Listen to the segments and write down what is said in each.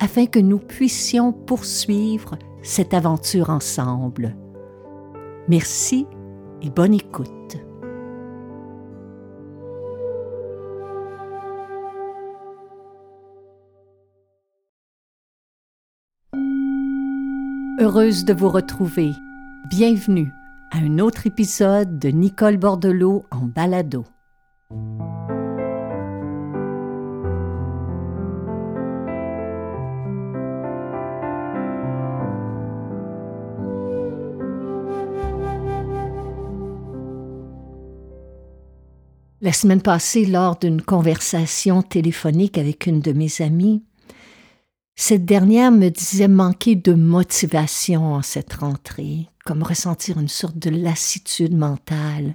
afin que nous puissions poursuivre cette aventure ensemble. Merci et bonne écoute. Heureuse de vous retrouver. Bienvenue à un autre épisode de Nicole Bordelot en balado. La semaine passée, lors d'une conversation téléphonique avec une de mes amies, cette dernière me disait manquer de motivation en cette rentrée, comme ressentir une sorte de lassitude mentale.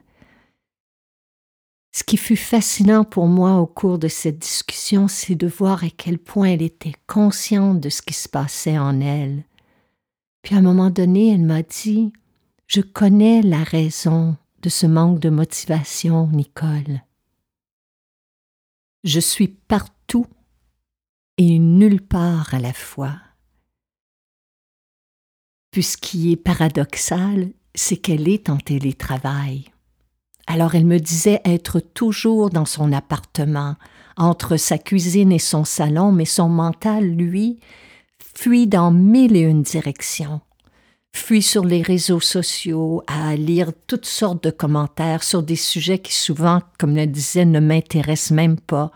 Ce qui fut fascinant pour moi au cours de cette discussion, c'est de voir à quel point elle était consciente de ce qui se passait en elle. Puis à un moment donné, elle m'a dit Je connais la raison de ce manque de motivation, Nicole. Je suis partout et nulle part à la fois. Puis ce qui est paradoxal, c'est qu'elle est en télétravail. Alors elle me disait être toujours dans son appartement, entre sa cuisine et son salon, mais son mental, lui, fuit dans mille et une directions fuis sur les réseaux sociaux à lire toutes sortes de commentaires sur des sujets qui souvent, comme le disait, ne m'intéressent même pas.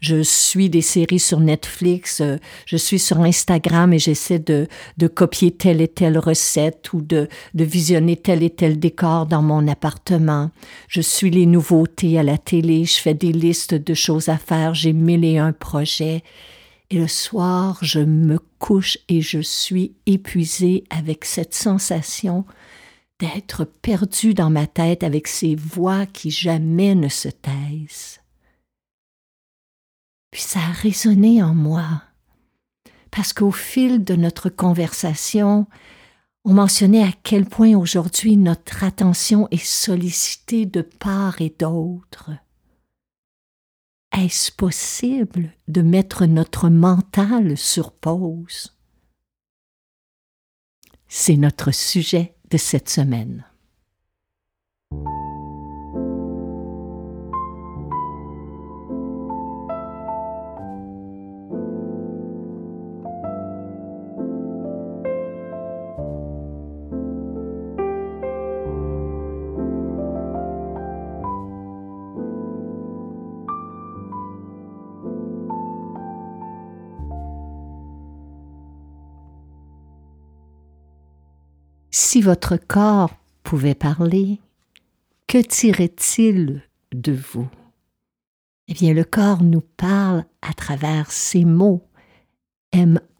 Je suis des séries sur Netflix, euh, je suis sur Instagram et j'essaie de, de copier telle et telle recette ou de, de visionner tel et tel décor dans mon appartement. Je suis les nouveautés à la télé, je fais des listes de choses à faire, j'ai mille et un projets. Et le soir, je me couche et je suis épuisée avec cette sensation d'être perdue dans ma tête avec ces voix qui jamais ne se taisent. Puis ça a résonné en moi, parce qu'au fil de notre conversation, on mentionnait à quel point aujourd'hui notre attention est sollicitée de part et d'autre. Est-ce possible de mettre notre mental sur pause? C'est notre sujet de cette semaine. Si votre corps pouvait parler, que dirait-il de vous? Eh bien, le corps nous parle à travers ces mots M-A-U-X.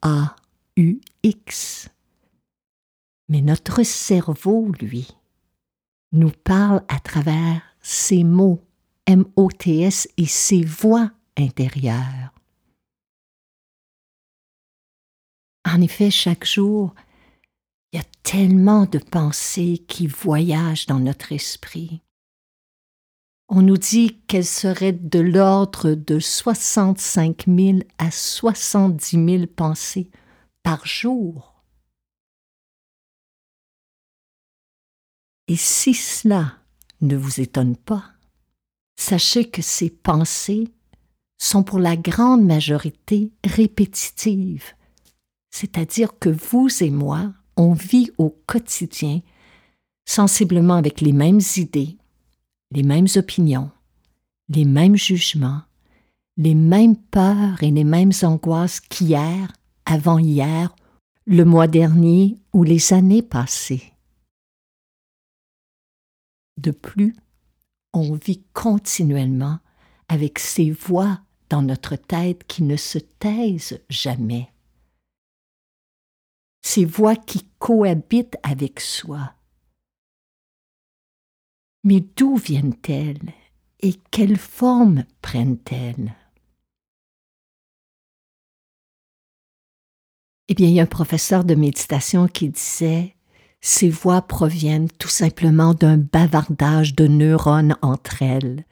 Mais notre cerveau, lui, nous parle à travers ces mots M-O-T-S et ses voix intérieures. En effet, chaque jour, il y a tellement de pensées qui voyagent dans notre esprit. On nous dit qu'elles seraient de l'ordre de 65 000 à 70 000 pensées par jour. Et si cela ne vous étonne pas, sachez que ces pensées sont pour la grande majorité répétitives, c'est-à-dire que vous et moi, on vit au quotidien sensiblement avec les mêmes idées, les mêmes opinions, les mêmes jugements, les mêmes peurs et les mêmes angoisses qu'hier, avant-hier, le mois dernier ou les années passées. De plus, on vit continuellement avec ces voix dans notre tête qui ne se taisent jamais. Ces voix qui cohabitent avec soi. Mais d'où viennent-elles et quelle forme prennent-elles? Eh bien, il y a un professeur de méditation qui disait Ces voix proviennent tout simplement d'un bavardage de neurones entre elles.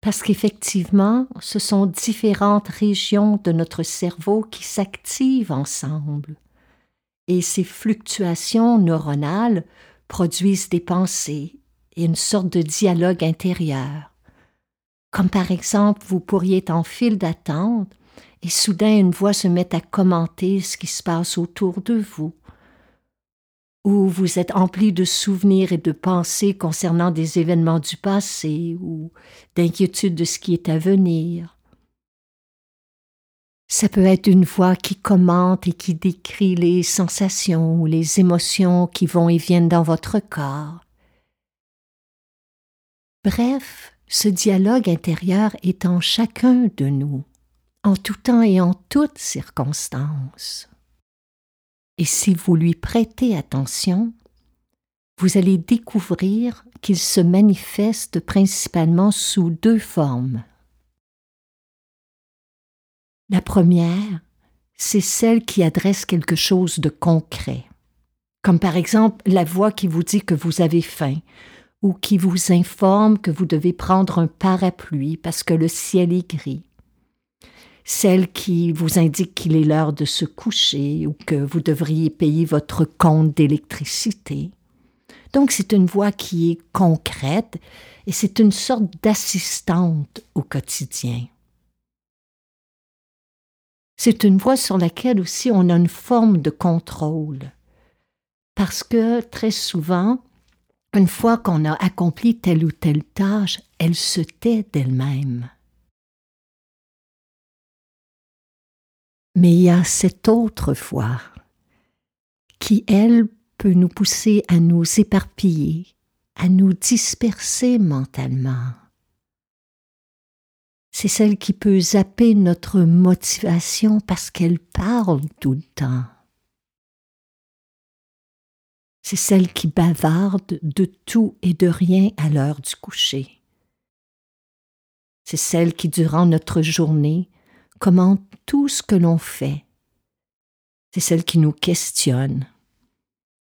Parce qu'effectivement, ce sont différentes régions de notre cerveau qui s'activent ensemble. Et ces fluctuations neuronales produisent des pensées et une sorte de dialogue intérieur. Comme par exemple, vous pourriez être en file d'attente et soudain une voix se met à commenter ce qui se passe autour de vous, ou vous êtes empli de souvenirs et de pensées concernant des événements du passé ou d'inquiétudes de ce qui est à venir. Ça peut être une voix qui commente et qui décrit les sensations ou les émotions qui vont et viennent dans votre corps. Bref, ce dialogue intérieur est en chacun de nous en tout temps et en toutes circonstances. Et si vous lui prêtez attention, vous allez découvrir qu'il se manifeste principalement sous deux formes. La première, c'est celle qui adresse quelque chose de concret, comme par exemple la voix qui vous dit que vous avez faim, ou qui vous informe que vous devez prendre un parapluie parce que le ciel est gris, celle qui vous indique qu'il est l'heure de se coucher ou que vous devriez payer votre compte d'électricité. Donc c'est une voix qui est concrète et c'est une sorte d'assistante au quotidien. C'est une voix sur laquelle aussi on a une forme de contrôle. Parce que très souvent, une fois qu'on a accompli telle ou telle tâche, elle se tait d'elle-même. Mais il y a cette autre voix qui, elle, peut nous pousser à nous éparpiller, à nous disperser mentalement. C'est celle qui peut zapper notre motivation parce qu'elle parle tout le temps. C'est celle qui bavarde de tout et de rien à l'heure du coucher. C'est celle qui, durant notre journée, commente tout ce que l'on fait. C'est celle qui nous questionne.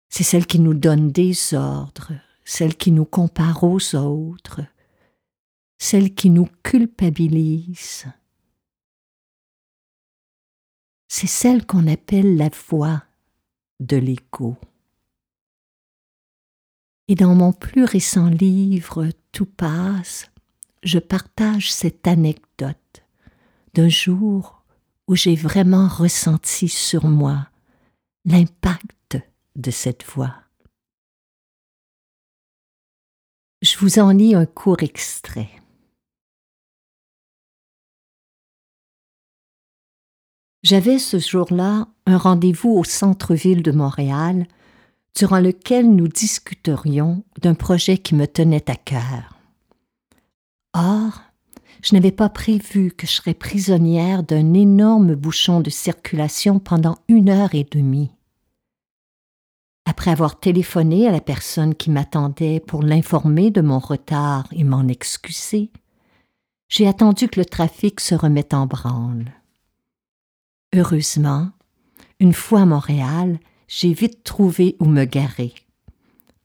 C'est celle qui nous donne des ordres, celle qui nous compare aux autres, celle qui nous culpabilise. C'est celle qu'on appelle la voix de l'écho. Et dans mon plus récent livre Tout passe, je partage cette anecdote d'un jour où j'ai vraiment ressenti sur moi l'impact de cette voix. Je vous en lis un court extrait. J'avais ce jour-là un rendez-vous au centre-ville de Montréal durant lequel nous discuterions d'un projet qui me tenait à cœur. Or, je n'avais pas prévu que je serais prisonnière d'un énorme bouchon de circulation pendant une heure et demie. Après avoir téléphoné à la personne qui m'attendait pour l'informer de mon retard et m'en excuser, j'ai attendu que le trafic se remette en branle. Heureusement, une fois à Montréal, j'ai vite trouvé où me garer.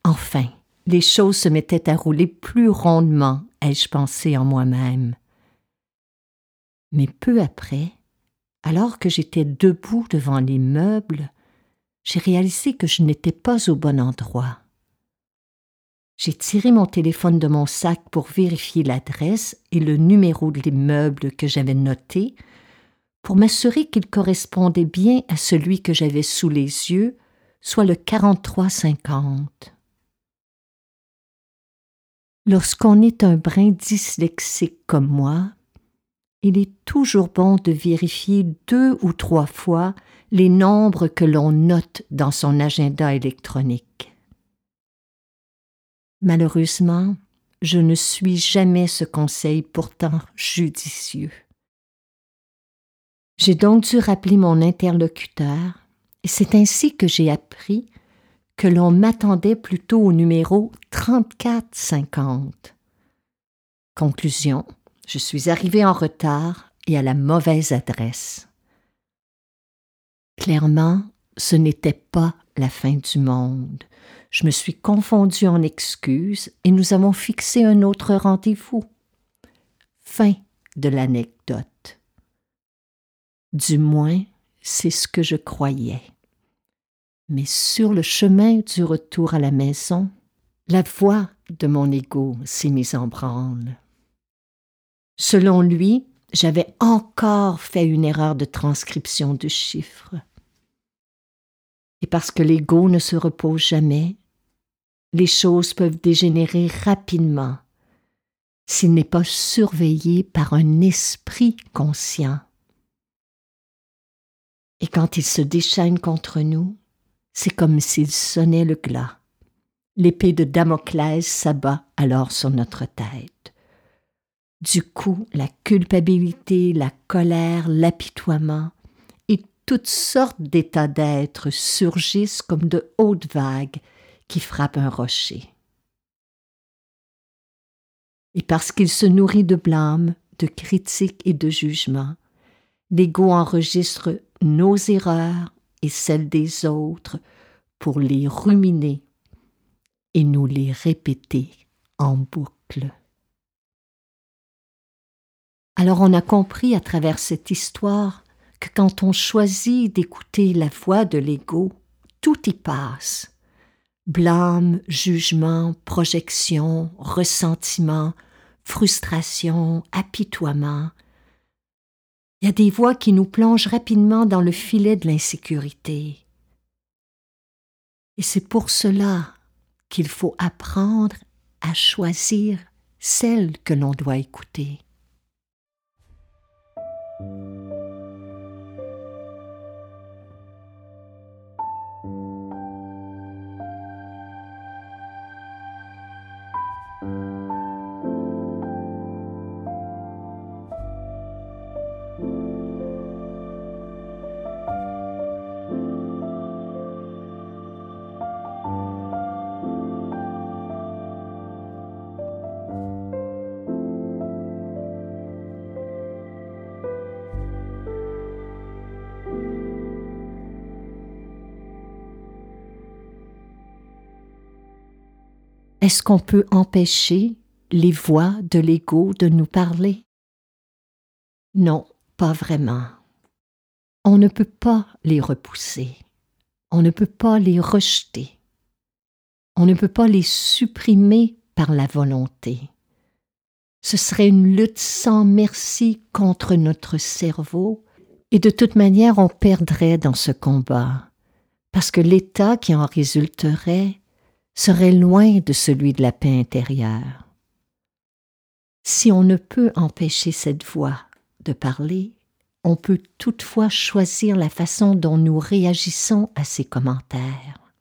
Enfin, les choses se mettaient à rouler plus rondement, ai-je pensé en moi-même. Mais peu après, alors que j'étais debout devant les meubles, j'ai réalisé que je n'étais pas au bon endroit. J'ai tiré mon téléphone de mon sac pour vérifier l'adresse et le numéro de l'immeuble que j'avais noté, pour m'assurer qu'il correspondait bien à celui que j'avais sous les yeux, soit le 4350. Lorsqu'on est un brin dyslexique comme moi, il est toujours bon de vérifier deux ou trois fois les nombres que l'on note dans son agenda électronique. Malheureusement, je ne suis jamais ce conseil pourtant judicieux. J'ai donc dû rappeler mon interlocuteur Et c'est ainsi que j'ai appris que l'on m'attendait plutôt au numéro 3450. Conclusion, je suis arrivée en retard et à la mauvaise adresse. Clairement, ce n'était pas la fin du monde. Je me suis confondue en excuses et nous avons fixé un autre rendez-vous. Fin de l'anecdote. Du moins, c'est ce que je croyais. Mais sur le chemin du retour à la maison, la voix de mon ego s'est mise en branle. Selon lui, j'avais encore fait une erreur de transcription de chiffres. Et parce que l'ego ne se repose jamais, les choses peuvent dégénérer rapidement s'il n'est pas surveillé par un esprit conscient. Et quand il se déchaîne contre nous, c'est comme s'il sonnait le glas. L'épée de Damoclès s'abat alors sur notre tête. Du coup, la culpabilité, la colère, l'apitoiement et toutes sortes d'états d'être surgissent comme de hautes vagues qui frappent un rocher. Et parce qu'il se nourrit de blâme, de critiques et de jugements, l'ego enregistre nos erreurs et celles des autres pour les ruminer et nous les répéter en boucle. Alors on a compris à travers cette histoire que quand on choisit d'écouter la voix de l'ego, tout y passe. Blâme, jugement, projection, ressentiment, frustration, apitoiement, il y a des voix qui nous plongent rapidement dans le filet de l'insécurité. Et c'est pour cela qu'il faut apprendre à choisir celle que l'on doit écouter. Est-ce qu'on peut empêcher les voix de l'ego de nous parler? Non, pas vraiment. On ne peut pas les repousser. On ne peut pas les rejeter. On ne peut pas les supprimer par la volonté. Ce serait une lutte sans merci contre notre cerveau, et de toute manière on perdrait dans ce combat, parce que l'état qui en résulterait serait loin de celui de la paix intérieure. Si on ne peut empêcher cette voix de parler, on peut toutefois choisir la façon dont nous réagissons à ces commentaires.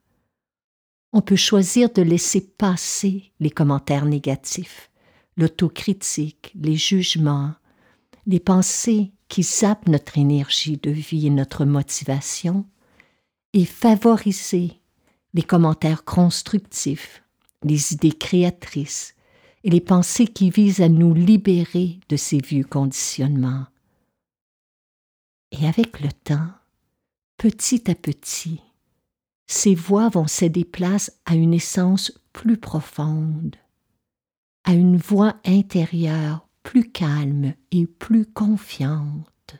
On peut choisir de laisser passer les commentaires négatifs, l'autocritique, les jugements, les pensées qui sapent notre énergie de vie et notre motivation, et favoriser les commentaires constructifs, les idées créatrices et les pensées qui visent à nous libérer de ces vieux conditionnements. Et avec le temps, petit à petit, ces voix vont céder place à une essence plus profonde, à une voix intérieure plus calme et plus confiante.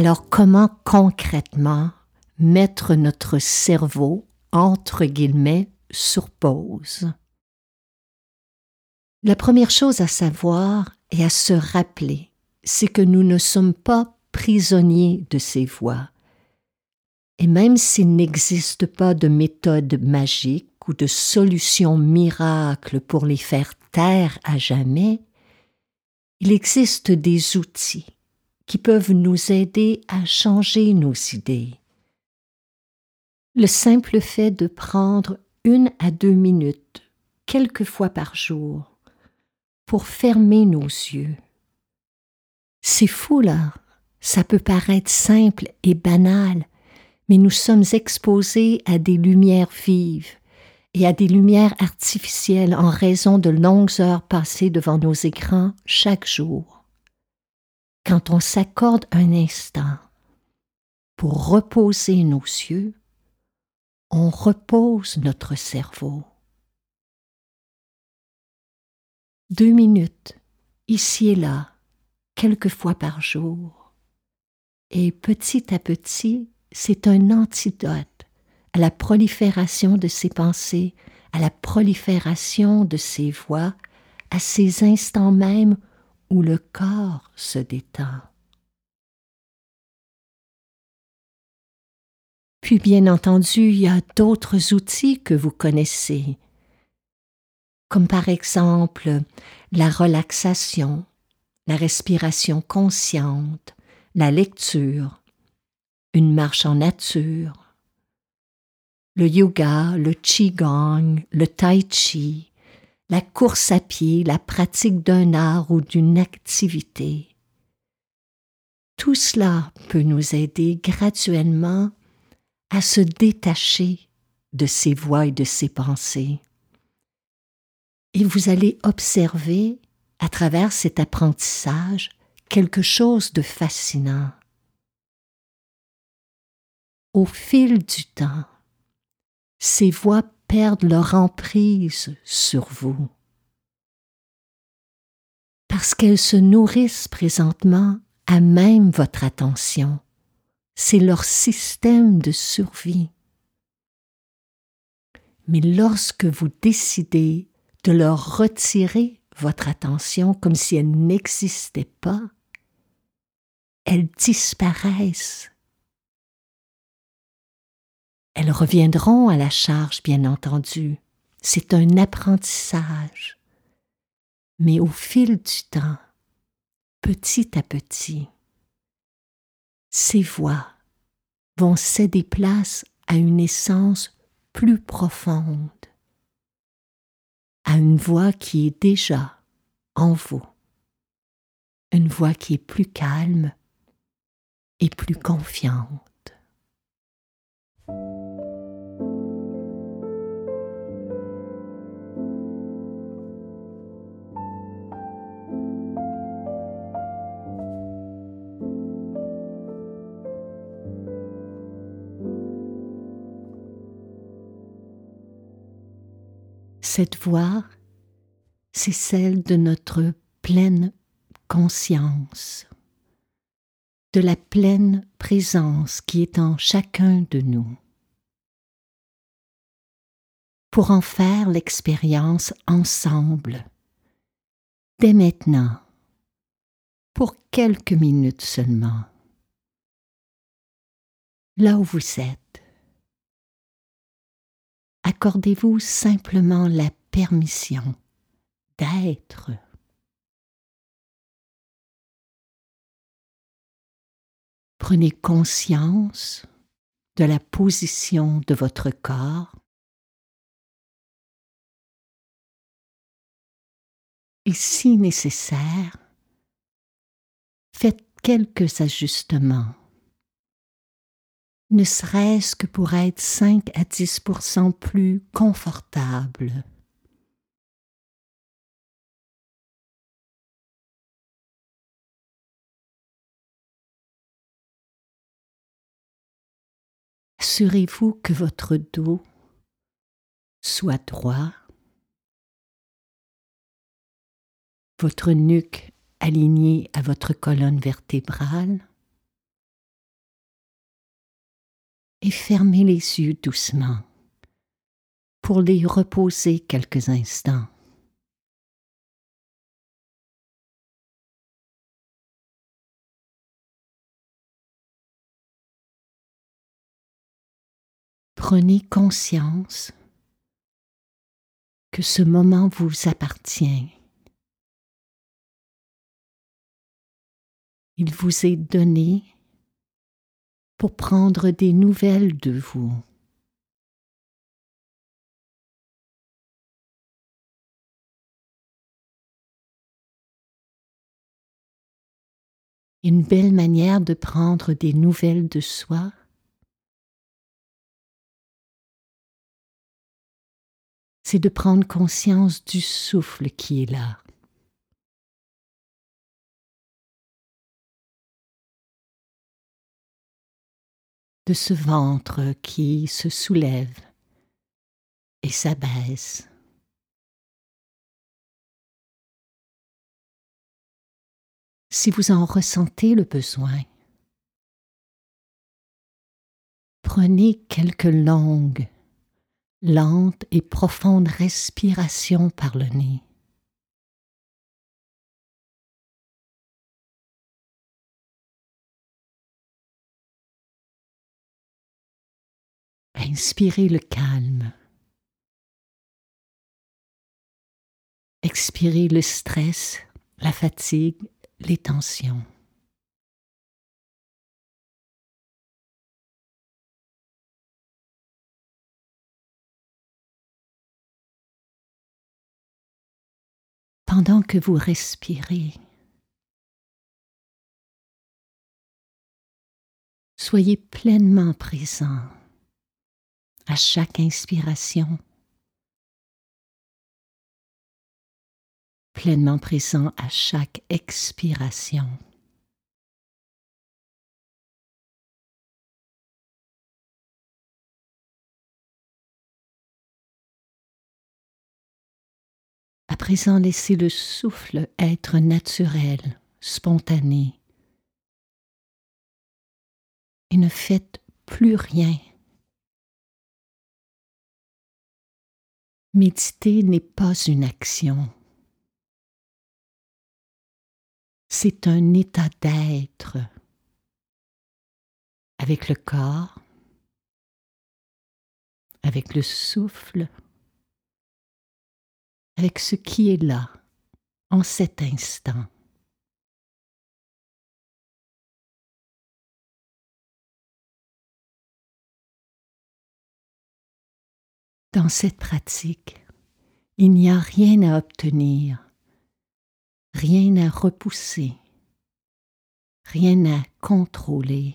Alors comment concrètement mettre notre cerveau, entre guillemets, sur pause? La première chose à savoir et à se rappeler, c'est que nous ne sommes pas prisonniers de ces voix. Et même s'il n'existe pas de méthode magique ou de solution miracle pour les faire taire à jamais, Il existe des outils qui peuvent nous aider à changer nos idées. Le simple fait de prendre une à deux minutes, quelques fois par jour, pour fermer nos yeux. C'est fou là, ça peut paraître simple et banal, mais nous sommes exposés à des lumières vives et à des lumières artificielles en raison de longues heures passées devant nos écrans chaque jour. Quand on s'accorde un instant pour reposer nos yeux, on repose notre cerveau. Deux minutes, ici et là, quelques fois par jour. Et petit à petit, c'est un antidote à la prolifération de ses pensées, à la prolifération de ses voix, à ces instants même où le corps se détend. Puis bien entendu, il y a d'autres outils que vous connaissez, comme par exemple la relaxation, la respiration consciente, la lecture, une marche en nature, le yoga, le qigong, le tai chi, la course à pied, la pratique d'un art ou d'une activité. Tout cela peut nous aider graduellement à se détacher de ses voix et de ses pensées. Et vous allez observer à travers cet apprentissage quelque chose de fascinant. Au fil du temps, ces voix perdent leur emprise sur vous parce qu'elles se nourrissent présentement à même votre attention. C'est leur système de survie. Mais lorsque vous décidez de leur retirer votre attention comme si elle n'existait pas, elles disparaissent. Elles reviendront à la charge, bien entendu. C'est un apprentissage. Mais au fil du temps, petit à petit, ces voix vont céder place à une essence plus profonde, à une voix qui est déjà en vous, une voix qui est plus calme et plus confiante. Cette voix, c'est celle de notre pleine conscience, de la pleine présence qui est en chacun de nous. Pour en faire l'expérience ensemble, dès maintenant, pour quelques minutes seulement, là où vous êtes, accordez-vous simplement la permission d'être. Prenez conscience de la position de votre corps et si nécessaire, faites quelques ajustements ne serait-ce que pour être 5 à 10% plus confortable. Assurez-vous que votre dos soit droit, votre nuque alignée à votre colonne vertébrale, et fermez les yeux doucement pour les reposer quelques instants. Prenez conscience que ce moment vous appartient il vous est donné pour prendre des nouvelles de vous. Une belle manière de prendre des nouvelles de soi, c'est de prendre conscience du souffle qui est là. Ce ventre qui se soulève et s'abaisse. Si vous en ressentez le besoin, prenez quelques longues, lentes et profondes respirations par le nez. Inspirez le calme. Expirez le stress, la fatigue, les tensions. Pendant que vous respirez, soyez pleinement présent à chaque inspiration, pleinement présent à chaque expiration. À présent, laissez le souffle être naturel, spontané, et ne faites plus rien Méditer n'est pas une action. C'est un état d'être avec le corps, avec le souffle, avec ce qui est là en cet instant. Dans cette pratique, il n'y a rien à obtenir, rien à repousser, rien à contrôler.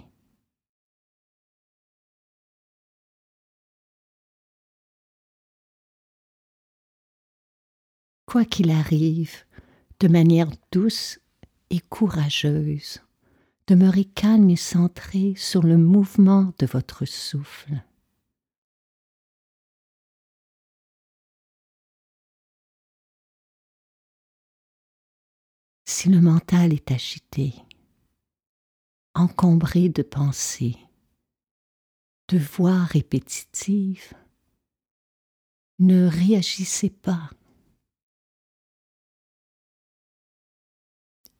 Quoi qu'il arrive, de manière douce et courageuse, demeurez calme et centré sur le mouvement de votre souffle. Si le mental est agité, encombré de pensées, de voix répétitives, ne réagissez pas.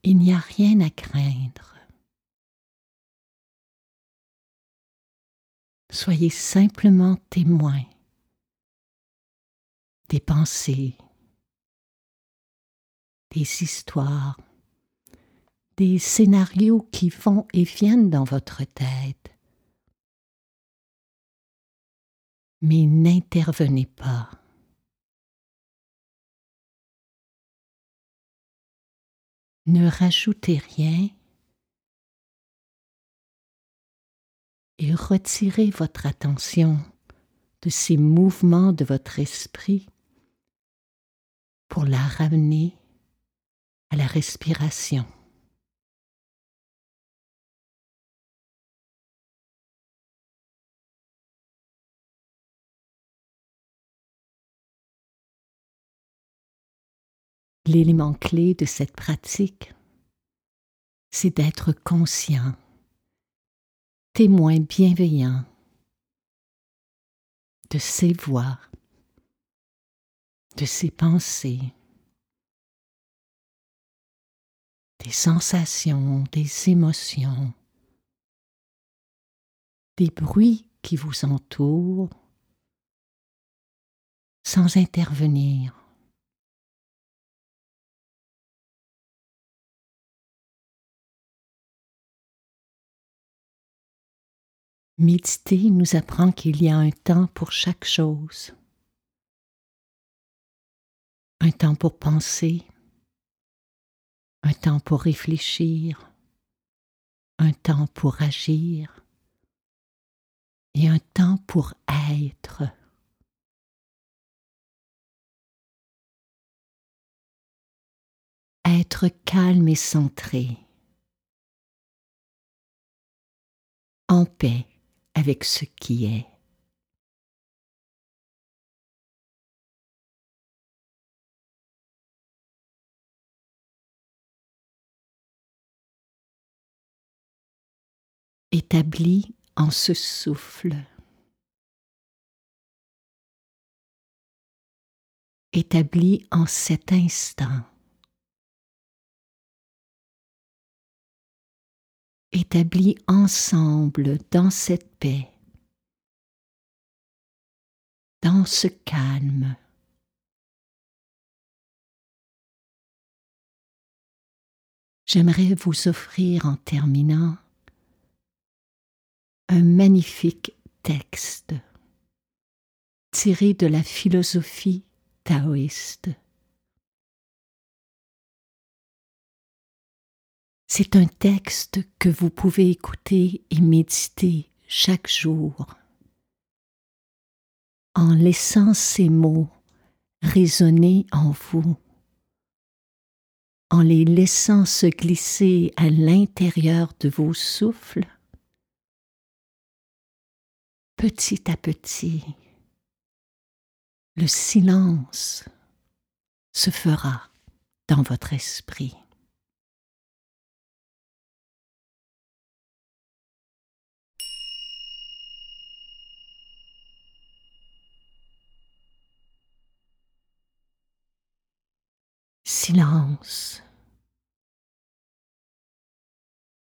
Il n'y a rien à craindre. Soyez simplement témoin des pensées, des histoires, des scénarios qui vont et viennent dans votre tête. Mais n'intervenez pas. Ne rajoutez rien et retirez votre attention de ces mouvements de votre esprit pour la ramener à la respiration. L'élément clé de cette pratique, c'est d'être conscient, témoin bienveillant de ses voix, de ses pensées, des sensations, des émotions, des bruits qui vous entourent sans intervenir. Méditer nous apprend qu'il y a un temps pour chaque chose. Un temps pour penser, un temps pour réfléchir, un temps pour agir. Et un temps pour être. Être calme et centré, en paix avec ce qui est. établi en ce souffle. Établi en cet instant. Établi ensemble dans cette paix, dans ce calme. J'aimerais vous offrir en terminant un magnifique texte tiré de la philosophie taoïste. C'est un texte que vous pouvez écouter et méditer chaque jour en laissant ces mots résonner en vous, en les laissant se glisser à l'intérieur de vos souffles petit à petit, le silence se fera dans votre esprit. Silence.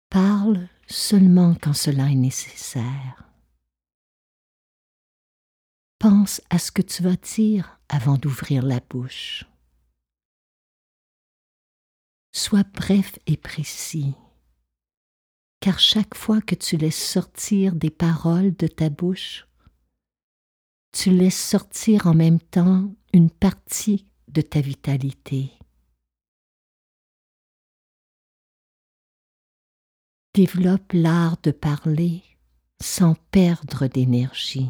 Parle seulement quand cela est nécessaire. Pense à ce que tu vas dire avant d'ouvrir la bouche. Sois bref et précis, car chaque fois que tu laisses sortir des paroles de ta bouche, tu laisses sortir en même temps une partie de ta vitalité. Développe l'art de parler sans perdre d'énergie.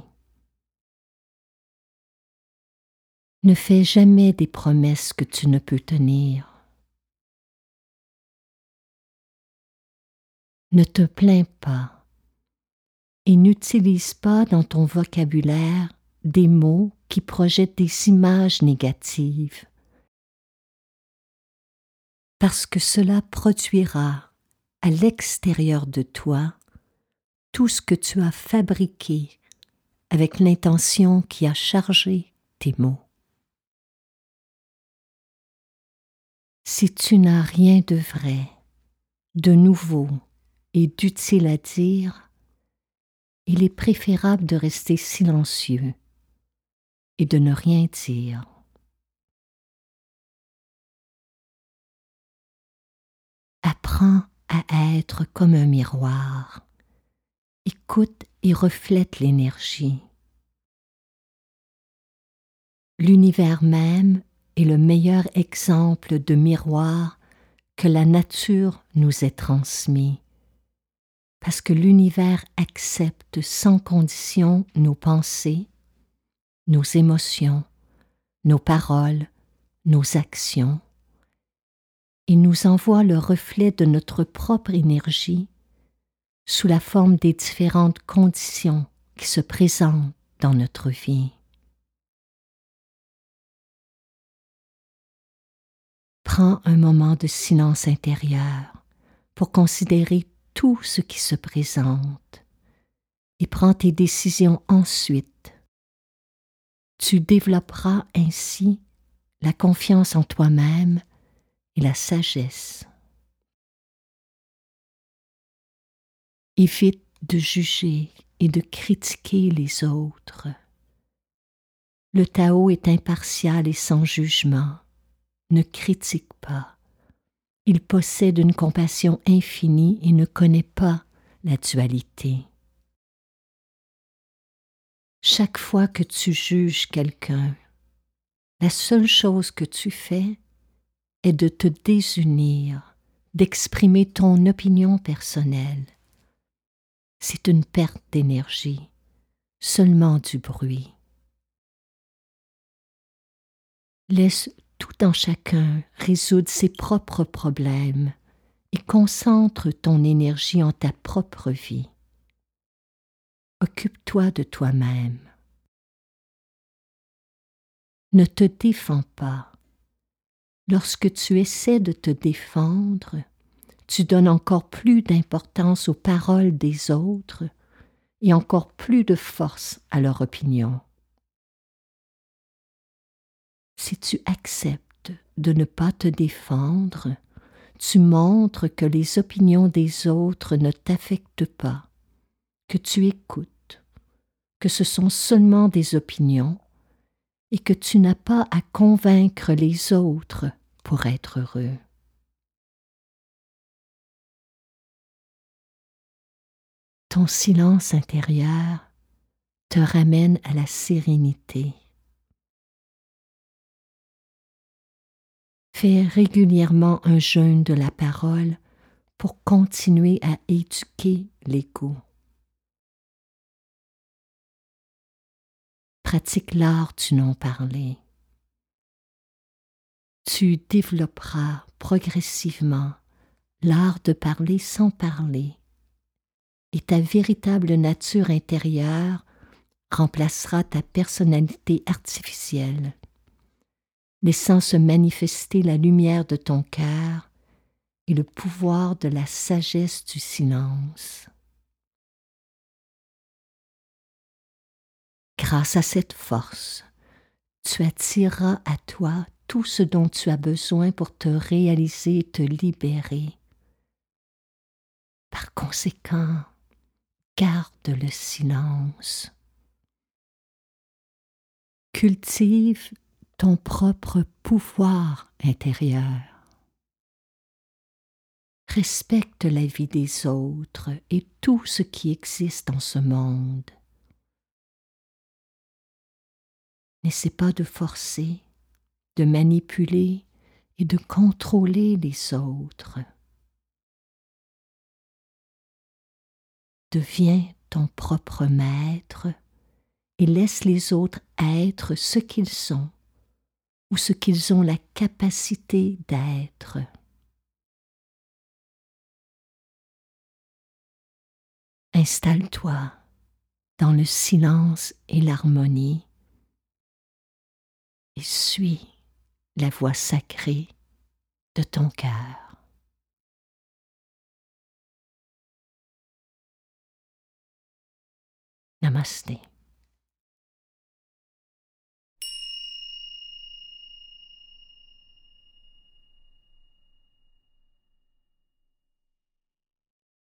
Ne fais jamais des promesses que tu ne peux tenir. Ne te plains pas et n'utilise pas dans ton vocabulaire des mots qui projettent des images négatives, parce que cela produira à l'extérieur de toi tout ce que tu as fabriqué avec l'intention qui a chargé tes mots. Si tu n'as rien de vrai, de nouveau et d'utile à dire, il est préférable de rester silencieux et de ne rien dire. Apprends à être comme un miroir. Écoute et reflète l'énergie. L'univers même est le meilleur exemple de miroir que la nature nous ait transmis, parce que l'univers accepte sans condition nos pensées, nos émotions, nos paroles, nos actions, et nous envoie le reflet de notre propre énergie sous la forme des différentes conditions qui se présentent dans notre vie. Prends un moment de silence intérieur pour considérer tout ce qui se présente et prends tes décisions ensuite. Tu développeras ainsi la confiance en toi-même et la sagesse. Évite de juger et de critiquer les autres. Le Tao est impartial et sans jugement ne critique pas. Il possède une compassion infinie et ne connaît pas la dualité. Chaque fois que tu juges quelqu'un, la seule chose que tu fais est de te désunir, d'exprimer ton opinion personnelle. C'est une perte d'énergie, seulement du bruit. Laisse tout en chacun résoudre ses propres problèmes et concentre ton énergie en ta propre vie. Occupe-toi de toi-même. Ne te défends pas. Lorsque tu essaies de te défendre, tu donnes encore plus d'importance aux paroles des autres et encore plus de force à leur opinion. Si tu acceptes de ne pas te défendre, tu montres que les opinions des autres ne t'affectent pas, que tu écoutes, que ce sont seulement des opinions et que tu n'as pas à convaincre les autres pour être heureux. Ton silence intérieur te ramène à la sérénité. Fais régulièrement un jeûne de la parole pour continuer à éduquer l'ego. Pratique l'art du non-parler. Tu développeras progressivement l'art de parler sans parler et ta véritable nature intérieure remplacera ta personnalité artificielle laissant se manifester la lumière de ton cœur et le pouvoir de la sagesse du silence. Grâce à cette force, tu attireras à toi tout ce dont tu as besoin pour te réaliser et te libérer. Par conséquent, garde le silence. Cultive ton propre pouvoir intérieur. Respecte la vie des autres et tout ce qui existe dans ce monde. N'essaie pas de forcer, de manipuler et de contrôler les autres. Deviens ton propre maître et laisse les autres être ce qu'ils sont ou ce qu'ils ont la capacité d'être. Installe-toi dans le silence et l'harmonie et suis la voix sacrée de ton cœur. Namaste.